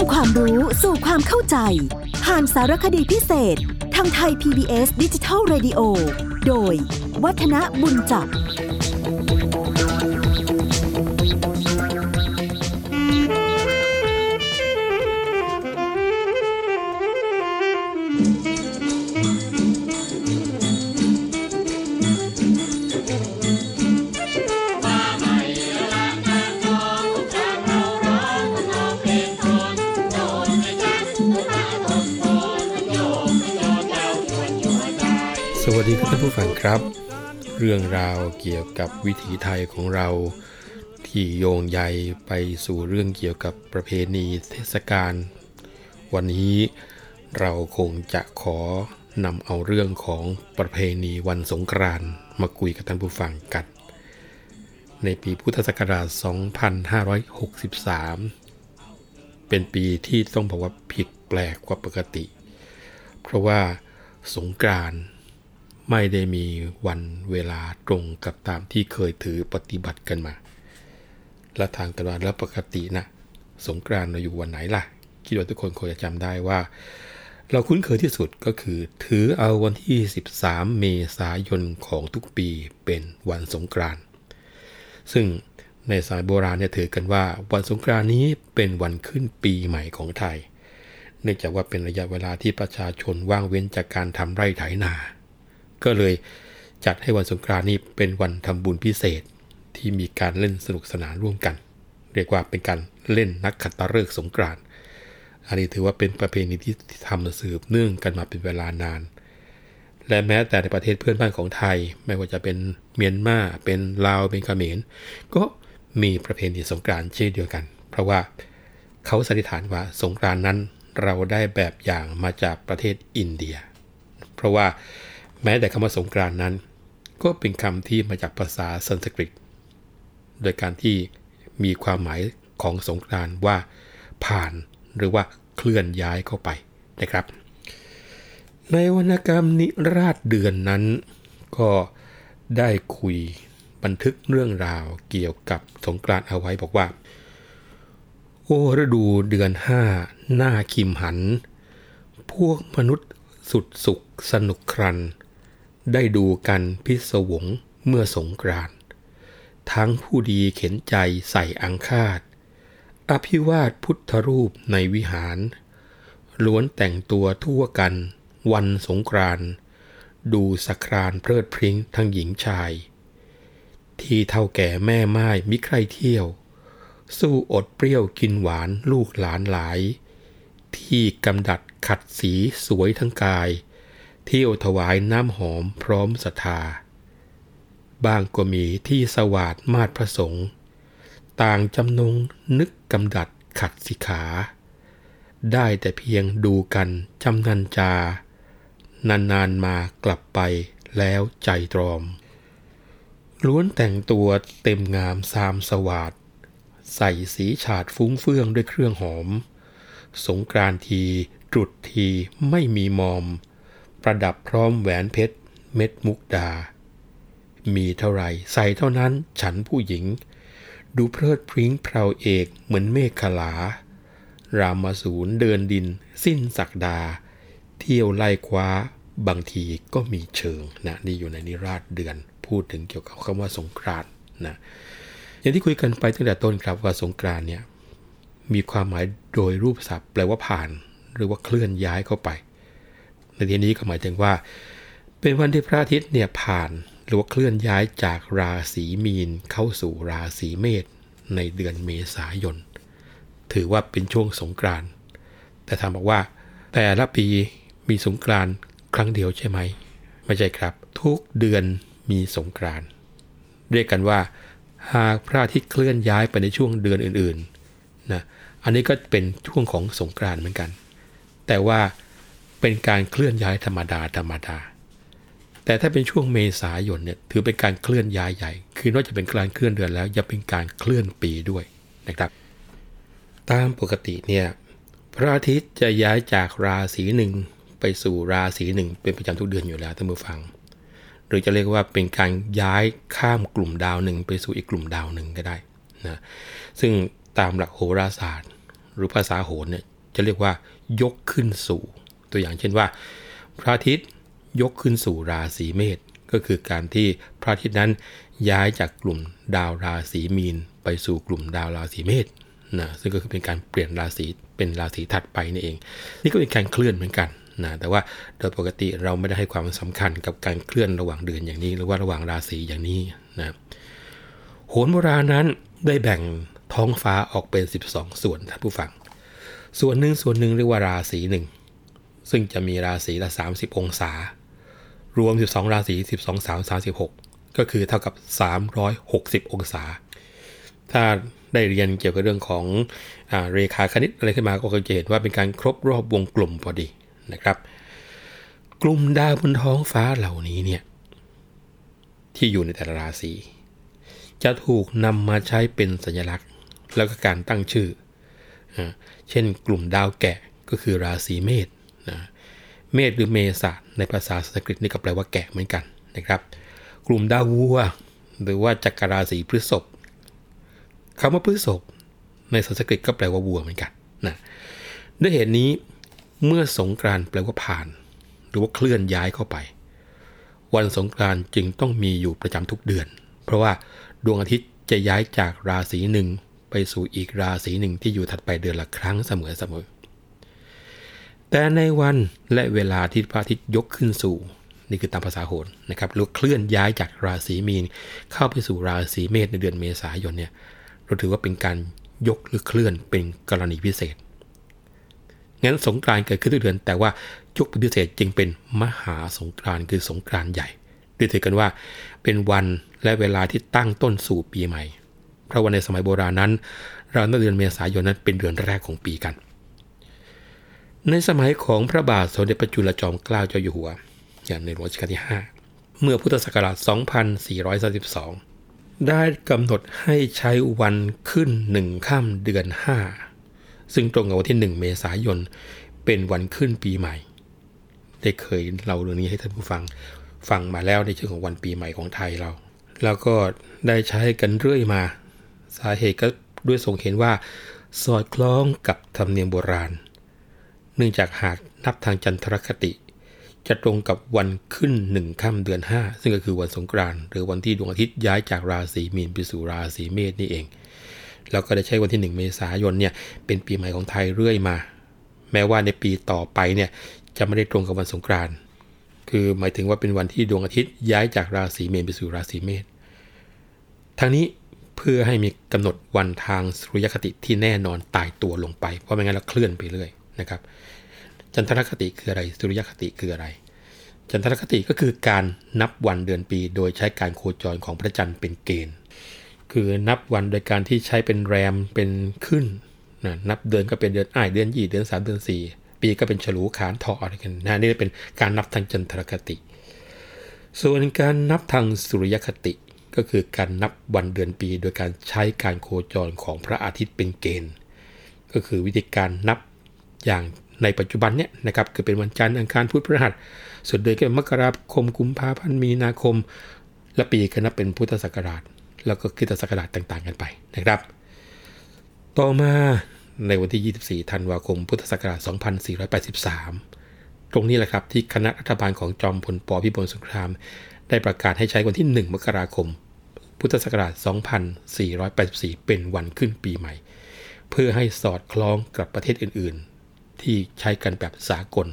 ำความรู้สู่ความเข้าใจ ผ่านสารคดีพิเศษ ทางไทย PBS ดิจิทัล Radio โดย วัฒนบุญจับ ดีครับท่านผู้ฟังครับ เรื่องราวเกี่ยวกับวิถีไทยของเรา ที่โยงใยไปสู่เรื่องเกี่ยวกับประเพณีเทศกาลวันนี้เราคงจะขอนำเอาเรื่องของประเพณีวันสงกรานต์มาคุยกับท่านผู้ฟังกัน ในปีพุทธศักราช 2563 เป็นปีที่ต้องบอกว่าผิดแปลกกว่าปกติ เพราะว่าสงกรานต์ ไม่ได้มีวันเวลาตรงกับตามที่เคยถือปฏิบัติกันมา และทางตะวันแล้วปกตินะสงกรานต์เราอยู่วันไหนล่ะ คิดว่าทุกคนคงจะจำได้ว่า เราคุ้นเคยที่สุดก็คือ ถือเอาวันที่ 13 เมษายนของทุกปีเป็นวันสงกรานต์ซึ่งในสายโบราณเนี่ยถือกันว่าวันสงกรานต์นี้เป็นวันขึ้นปีใหม่ของไทย เนื่องจากว่าเป็นระยะเวลาที่ประชาชนว่างเว้นจากการทำไร่ไถนา ก็เลยจัดให้วันสงกรานต์นี้เป็นวันทำบุญพิเศษที่มีการเล่นสนุกสนานร่วมกัน เรียกว่าเป็นการเล่นนักขัตฤกษ์สงกรานต์อันนี้ถือว่าเป็นประเพณีที่ทำสืบเนื่องกันมาเป็นเวลานาน และแม้แต่ในประเทศเพื่อนบ้านของไทย ไม่ว่าจะเป็นเมียนมาเป็นลาวเป็นเขมรก็มีประเพณีสงกรานต์เช่นเดียวกัน เพราะว่าเขาสันนิษฐานว่าสงกรานต์นั้นเราได้แบบอย่างมาจากประเทศอินเดีย เพราะว่า แม้แต่คำว่าสงกรานนั้น ก็เป็นคำที่มาจากภาษาสันสกฤต โดยการที่มีความหมายของสงกรานว่า ผ่านหรือว่าเคลื่อนย้ายเข้าไปนะครับ ในวรรณกรรมนิราชเดือนนั้น ก็ได้คุยบันทึกเรื่องราวเกี่ยวกับสงกรานเอาไว้บอกว่า โอ้ฤดูเดือนห้าหน้าคิมหัน พวกมนุษย์สุดสุขสนุกครัน ได้ดูกันพิศวงเมื่อสงกรานต์ทั้งผู้ดีเข็นใจใส่อังคาด อภิวาทพุทธรูปในวิหาร ล้วนแต่งตัวทั่วกัน วันสงกรานต์ดูสครานเพลิดพริ้งทั้งหญิงชาย ที่เท่าแก่แม่ไม้มิใครเที่ยว สู้อดเปรี้ยวกินหวานลูกหลานหลาย ที่กำดัดขัดสีสวยทั้งกาย เที่ยวถวายน้ำหอมพร้อมศรัทธาบางก็มีที่สวาดมาดพระสงฆ์ต่างจำนงนึกกำดัดขัดสิขา ได้แต่เพียงดูกันจำนันจา นานๆมากลับไปแล้วใจตรอม ล้วนแต่งตัวเต็มงามสามสวาดใส่สีฉาดฟุ้งเฟื่องด้วยเครื่องหอม สงกรานต์ทีตรุษทีไม่มีมอม ประดับพร้อมแหวนเพชร เม็ดมุกดา มีเท่าไรใส่เท่านั้นฉันผู้หญิง ดูเพลิดพริ้งเพราเอกเหมือนเมฆขลา รามสูรเดินดิน สิ้นศักดา เที่ยวไล่คว้าบางทีก็มีเชิงนะนี่อยู่ในนิราชเดือนพูดถึงเกี่ยวกับคำว่าสงกรานนะอย่างที่คุยกันไปตั้งแต่ต้นครับว่าสงกรานเนี่ยมีความหมายโดยรูปศัพท์แปลว่าผ่าน หรือว่าเคลื่อนย้ายเข้าไป ในที่นี้ก็หมายถึงว่า เป็นวันที่พระอาทิตย์เนี่ยผ่านหรือว่าเคลื่อนย้ายจากราศีมีนเข้าสู่ราศีเมษในเดือนเมษายน ถือว่าเป็นช่วงสงกรานต์แต่ถามบอกว่า แต่ละปีมีสงกรานต์ครั้งเดียวใช่ไหม ไม่ใช่ครับ ทุกเดือนมีสงกรานต์เรียกกันว่า หากพระอาทิตย์เคลื่อนย้ายไปในช่วงเดือนอื่นๆนะอันนี้ก็เป็นช่วงของสงกรานต์เหมือนกัน แต่ว่า เป็นการเคลื่อนย้ายธรรมดาธรรมดา แต่ถ้าเป็นช่วงเมษายนเนี่ยถือเป็นการเคลื่อนย้ายใหญ่ คือนอกจากเป็นการเคลื่อนเดือนแล้วยังเป็นการเคลื่อนปีด้วยนะครับ ตามปกติเนี่ยพระอาทิตย์จะย้ายจากราศีหนึ่งไปสู่ราศีหนึ่งเป็นประจำทุกเดือนอยู่แล้วท่านผู้ฟัง หรือจะเรียกว่าเป็นการย้ายข้ามกลุ่มดาวหนึ่งไปสู่อีกกลุ่มดาวหนึ่งก็ได้นะซึ่งตามหลักโหราศาสตร์ หรือภาษาโหรเนี่ยจะเรียกว่ายกขึ้นสู่ ตัวอย่างเช่นว่า พระอาทิตย์ยกขึ้นสู่ราศีเมษก็คือการที่พระอาทิตย์นั้นย้ายจากกลุ่มดาวราศีมีน ไปสู่กลุ่มดาวราศีเมษนะซึ่งก็คือเป็นการเปลี่ยนราศีเป็นราศีถัดไปนี่เอง นี่ก็เป็นการเคลื่อนเหมือนกันนะแต่ว่าโดยปกติเราไม่ได้ให้ความสำคัญกับการเคลื่อนระหว่างเดือนอย่างนี้ หรือว่าระหว่างราศีอย่างนี้นะโหนโบราณนั้นได้แบ่งท้องฟ้าออกเป็น 12 ส่วนท่านผู้ฟัง ส่วนหนึ่งส่วนหนึ่งเรียกว่าราศีหนึ่ง ซึ่งจะมีราศีละ 30 องศา รวม 12 ราศี 12 3 36 ก็คือเท่ากับ 360 องศา ถ้าได้เรียนเกี่ยวกับเรื่องของอเรขาคณิตอะไรขึ้นมาก็จะเห็นว่าเป็นการครบรอบวงกลมพอดีนะครับ กลุ่มดาวบนท้องฟ้าเหล่านี้เนี่ยที่อยู่ในแต่ละราศีจะถูกนำมาใช้เป็นสัญลักษณ์ แล้วก็การตั้งชื่อ เช่นกลุ่มดาวแกะก็คือราศีเมษ นะเมษหรือเมษาในภาษาสันสกฤตนี่ก็แปลว่าแกะเหมือนกันนะครับ กลุ่มดาววัว หรือว่าจักรราศีพฤษภคำว่าพฤษภในสันสกฤตก็แปลว่าวัวเหมือนกันนะด้วยเหตุนี้เมื่อสงกรานต์แปลว่าผ่าน หรือว่าเคลื่อนย้ายเข้าไป วันสงกรานต์จึงต้องมีอยู่ประจำทุกเดือน เพราะว่าดวงอาทิตย์จะย้ายจากราศีหนึ่งไปสู่อีกราศีหนึ่งที่อยู่ถัดไปเดือนละครั้งเสมอเสมอ แต่ในวันและเวลาที่พระอาทิตย์ยกขึ้นสู่ นี่คือตามภาษาโหรนะครับหรือเคลื่อนย้ายจากราศีมีน เข้าไปสู่ราศีเมษในเดือนเมษายนเนี่ยเราถือว่าเป็นการยกหรือเคลื่อนเป็นกรณีพิเศษงั้นสงกรานเกิดขึ้นทุกเดือน แต่ว่ายกเป็นพิเศษจึงเป็นมหาสงกรานคือสงกรานใหญ่ด้วยถือกันว่า เป็นวันและเวลาที่ตั้งต้นสู่ปีใหม่ เพราะว่าในสมัยโบราณนั้นเราในเดือนเมษายนนั้นเป็นเดือนแรกของปีกัน ในสมัยของพระบาทสมเด็จพระจุลจอมเกล้าเจ้าอยู่หัว อย่างในหลวงรัชกาลที่ 5 เมื่อพุทธศักราช 2432 ได้กำหนดให้ใช้วันขึ้นหนึ่งข้ามเดือน 5 ซึ่งตรงกับวันที่ 1 เมษายน เป็นวันขึ้นปีใหม่ ได้เคยเล่าเรื่องนี้ให้ท่านผู้ฟังฟังมาแล้วในช่วงของวันปีใหม่ของไทยเรา แล้วก็ได้ใช้กันเรื่อยมา สาเหตุก็ด้วยทรงเห็นว่า สอดคล้องกับธรรมเนียมโบราณ นื่องจากหากนับทางจันทรคติ จะตรงกับวันขึ้นหนึ่งค่ำเดือน 5 ซึ่งก็คือวันสงกรานต์หรือวันที่ดวงอาทิตย์ย้ายจากราศีมีนไปสู่ราศีเมษนี่เอง แล้วก็ได้ใช้วันที่ 1 เมษายนเนี่ยเป็นปีใหม่ของไทยเรื่อยมา แม้ว่าในปีต่อไปเนี่ยจะไม่ได้ตรงกับวันสงกรานต์คือหมายถึงว่าเป็นวันที่ดวงอาทิตย์ย้ายจากราศีเมษไปสู่ราศีเมษทั้งนี้เพื่อให้มีกำหนดวันทางสุริยคติที่แน่นอนตายตัวลงไป เพราะไม่งั้นเราเคลื่อนไปเรื่อย นะครับ จันทรคติคืออะไร สุริยคติคืออะไร จันทรคติก็คือการนับวันเดือนปี โดยใช้การโคจรของพระจันทร์เป็นเกณฑ์ คือนับวันโดยการที่ใช้เป็นแรมเป็นขึ้นนะนับเดือนก็เป็นเดือนอ้ายเดือนยี่เดือนสามเดือนสี่ปีก็เป็นฉลูขานทออะไรกันนะนี่เป็นการนับทางจันทรคติ ส่วนการนับทางสุริยคติก็คือการนับวันเดือนปี โดยการใช้การโคจรของพระอาทิตย์เป็นเกณฑ์ ก็คือวิธีการนับ อย่างในปัจจุบันเนี่ยนะครับคือเป็นวันจันทร์อังคารพุธพฤหัสส่วนเดือนก็เป็นมกราคมกุมภาพันธ์มีนาคม และปีก็นับเป็นพุทธศักราช แล้วก็คริสตศักราชต่างๆ กันไปนะครับ ต่อมาในวันที่ 24 ธันวาคม พุทธศักราช 2483 ตรงนี้แหละครับที่คณะรัฐบาลของจอมพลปพิบูลสงคราม ได้ประกาศให้ใช้วันที่ 1 มกราคม พุทธศักราช 2484 เป็นวันขึ้นปีใหม่ เพื่อให้สอดคล้องกับประเทศอื่นๆ ที่ใช้กันแบบสากล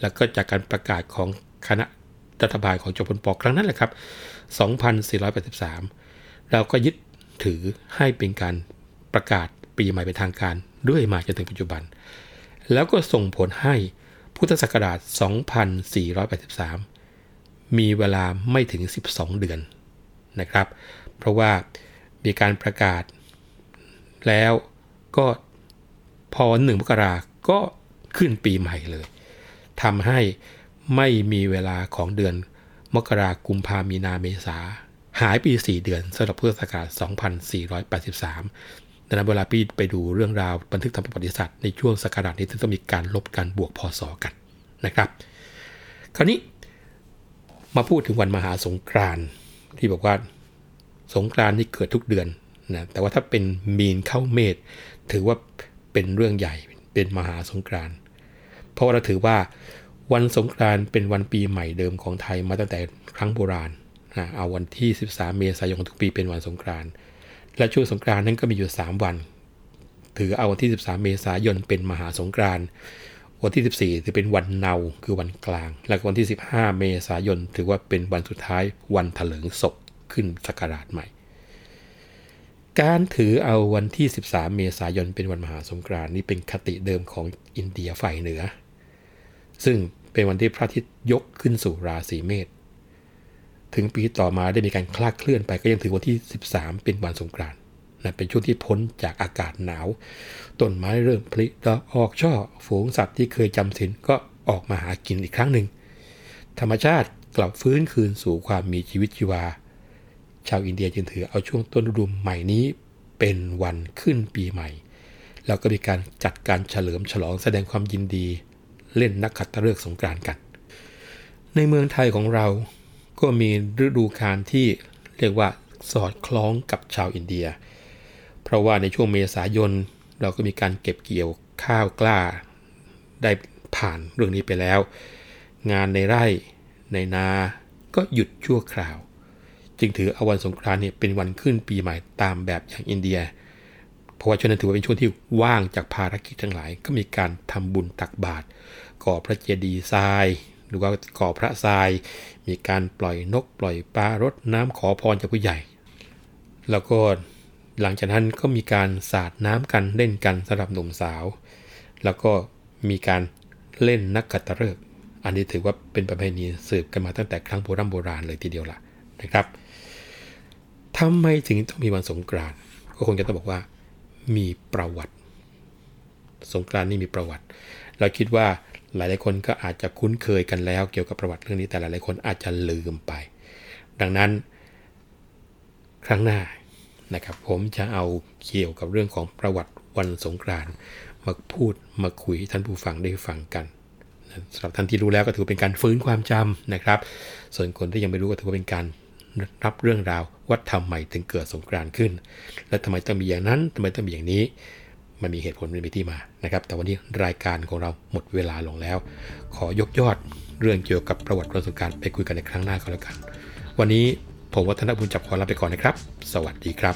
แล้วก็จากการประกาศของคณะรัฐบาลของจอมพลปครั้งนั้นแหละครับ 2483 เราก็ยึดถือให้เป็นการประกาศปีใหม่เป็นทางการเรื่อยมาจนถึงปัจจุบัน แล้วก็ส่งผลให้พุทธศักราช 2483 มีเวลาไม่ถึง 12 เดือนนะครับ เพราะว่ามีการประกาศแล้วก็พอหนึ่งมกรา ก็ขึ้นปีใหม่เลยทำให้ไม่มีเวลาของเดือนมกรากุมภามีนาเมษา หายปี 4 เดือนสำหรับพุทธศักราช2483 ดังนั้นเวลาพี่ไปดูเรื่องราวบันทึกทางประวัติศาสตร์ในช่วงสกัดนี้ต้องมีการลบการบวกพศกันนะครับ คราวนี้มาพูดถึงวันมหาสงกรานต์ที่บอกว่าสงกรานต์ที่เกิดทุกเดือนนะแต่ว่าถ้าเป็นมีนเข้าเมษถือว่าเป็นเรื่องใหญ่ เป็นมหาสงกรานต์เพราะเราถือว่าวันสงกรานต์เป็นวันปีใหม่เดิมของไทยมาตั้งแต่ครั้งโบราณนะเอาวันที่ 13 เมษายนทุกปีเป็นวันสงกรานต์และช่วงสงกรานต์นั้นก็มีอยู่ 3 วัน ถือเอาวันที่ 13 เมษายนเป็นมหาสงกรานต์วันที่ 14ถือเป็นวันเนาคือวันกลาง และวันที่ 15 เมษายนถือว่าเป็นวันสุดท้ายวันถลิงศพขึ้นศักราชใหม่ การถือเอาวันที่ 13 เมษายนเป็นวันมหาสงกรานต์นี่เป็นคติเดิมของอินเดียฝ่ายเหนือ ซึ่งเป็นวันที่พระอาทิตย์ยกขึ้นสู่ราศีเมษถึงปีต่อมาได้มีการคลาดเคลื่อนไปก็ยังถือวันที่ 13 เป็นวันสงกรานต์นะเป็นช่วงที่พ้นจากอากาศหนาวต้นไม้เริ่มผลิดอกออกช่อฝูงสัตว์ที่เคยจำศีลก็ออกมาหากินอีกครั้งหนึ่ง ธรรมชาติกลับฟื้นคืนสู่ความมีชีวิตชีวา ชาวอินเดียจึงถือเอาช่วงต้นฤดูใหม่นี้เป็นวันขึ้นปีใหม่ แล้วก็มีการจัดการเฉลิมฉลองแสดงความยินดี เล่นนักขัตฤกษ์สงกรานต์กัน ในเมืองไทยของเราก็มีฤดูกาลที่เรียกว่าสอดคล้องกับชาวอินเดีย เพราะว่าในช่วงเมษายนเราก็มีการเก็บเกี่ยวข้าวกล้า ได้ผ่านเรื่องนี้ไปแล้ว งานในไร่ในนาก็หยุดชั่วคราว จึงถือเอาวันสงกรานต์เนี่ยเป็นวันขึ้นปีใหม่ตามแบบอย่างอินเดีย เพราะว่าช่วงนั้นถือว่าเป็นช่วงที่ว่างจากภารกิจทั้งหลาย ก็มีการทำบุญตักบาตรก่อพระเจดีย์ทรายหรือว่าก่อพระทราย มีการปล่อยนกปล่อยปลารดน้ำขอพรจากผู้ใหญ่ แล้วก็หลังจากนั้นก็มีการสาดน้ำกันเล่นกันสำหรับหนุ่มสาว แล้วก็มีการเล่นนักกัตฤกษ์อันนี้ถือว่าเป็นประเพณีสืบกันมาตั้งแต่ครั้งโบราณโบราณเลยทีเดียวล่ะนะครับ ทำไมถึงต้องมีวันสงกรานต์ก็คงจะต้องบอกว่า มีประวัติ สงกรานต์นี่มีประวัติ เราคิดว่าหลายๆคนก็อาจจะคุ้นเคยกันแล้ว เกี่ยวกับประวัติเรื่องนี้แต่หลายๆคนอาจจะลืมไป ดังนั้น ครั้งหน้านะครับ ผมจะเอาเกี่ยวกับเรื่องของประวัติวันสงกรานต์มาพูดมาคุยท่านผู้ฟังได้ฟังกันสำหรับท่านที่รู้แล้วก็ถือเป็นการฟื้นความจำนะครับ ส่วนคนที่ยังไม่รู้ก็ถือว่าเป็นการ รับเรื่องราววัาทำไม่ถึงเกิดสงกรานต์ขึ้น และทำไมต้องมีอย่างนั้นทำไมต้องมีอย่างนี้ มันมีเหตุผลมันมีที่มานะครับ แต่วันนี้รายการของเราหมดเวลาลงแล้ว ขอยกยอดเรื่องเกี่ยวกับประวัติวัสงกรารไปคุยกันในครั้งหน้าก็แล้วกัน วันนี้ผมวัฒนบุญจับขอลาไปก่อนนะครับ สวัสดีครับ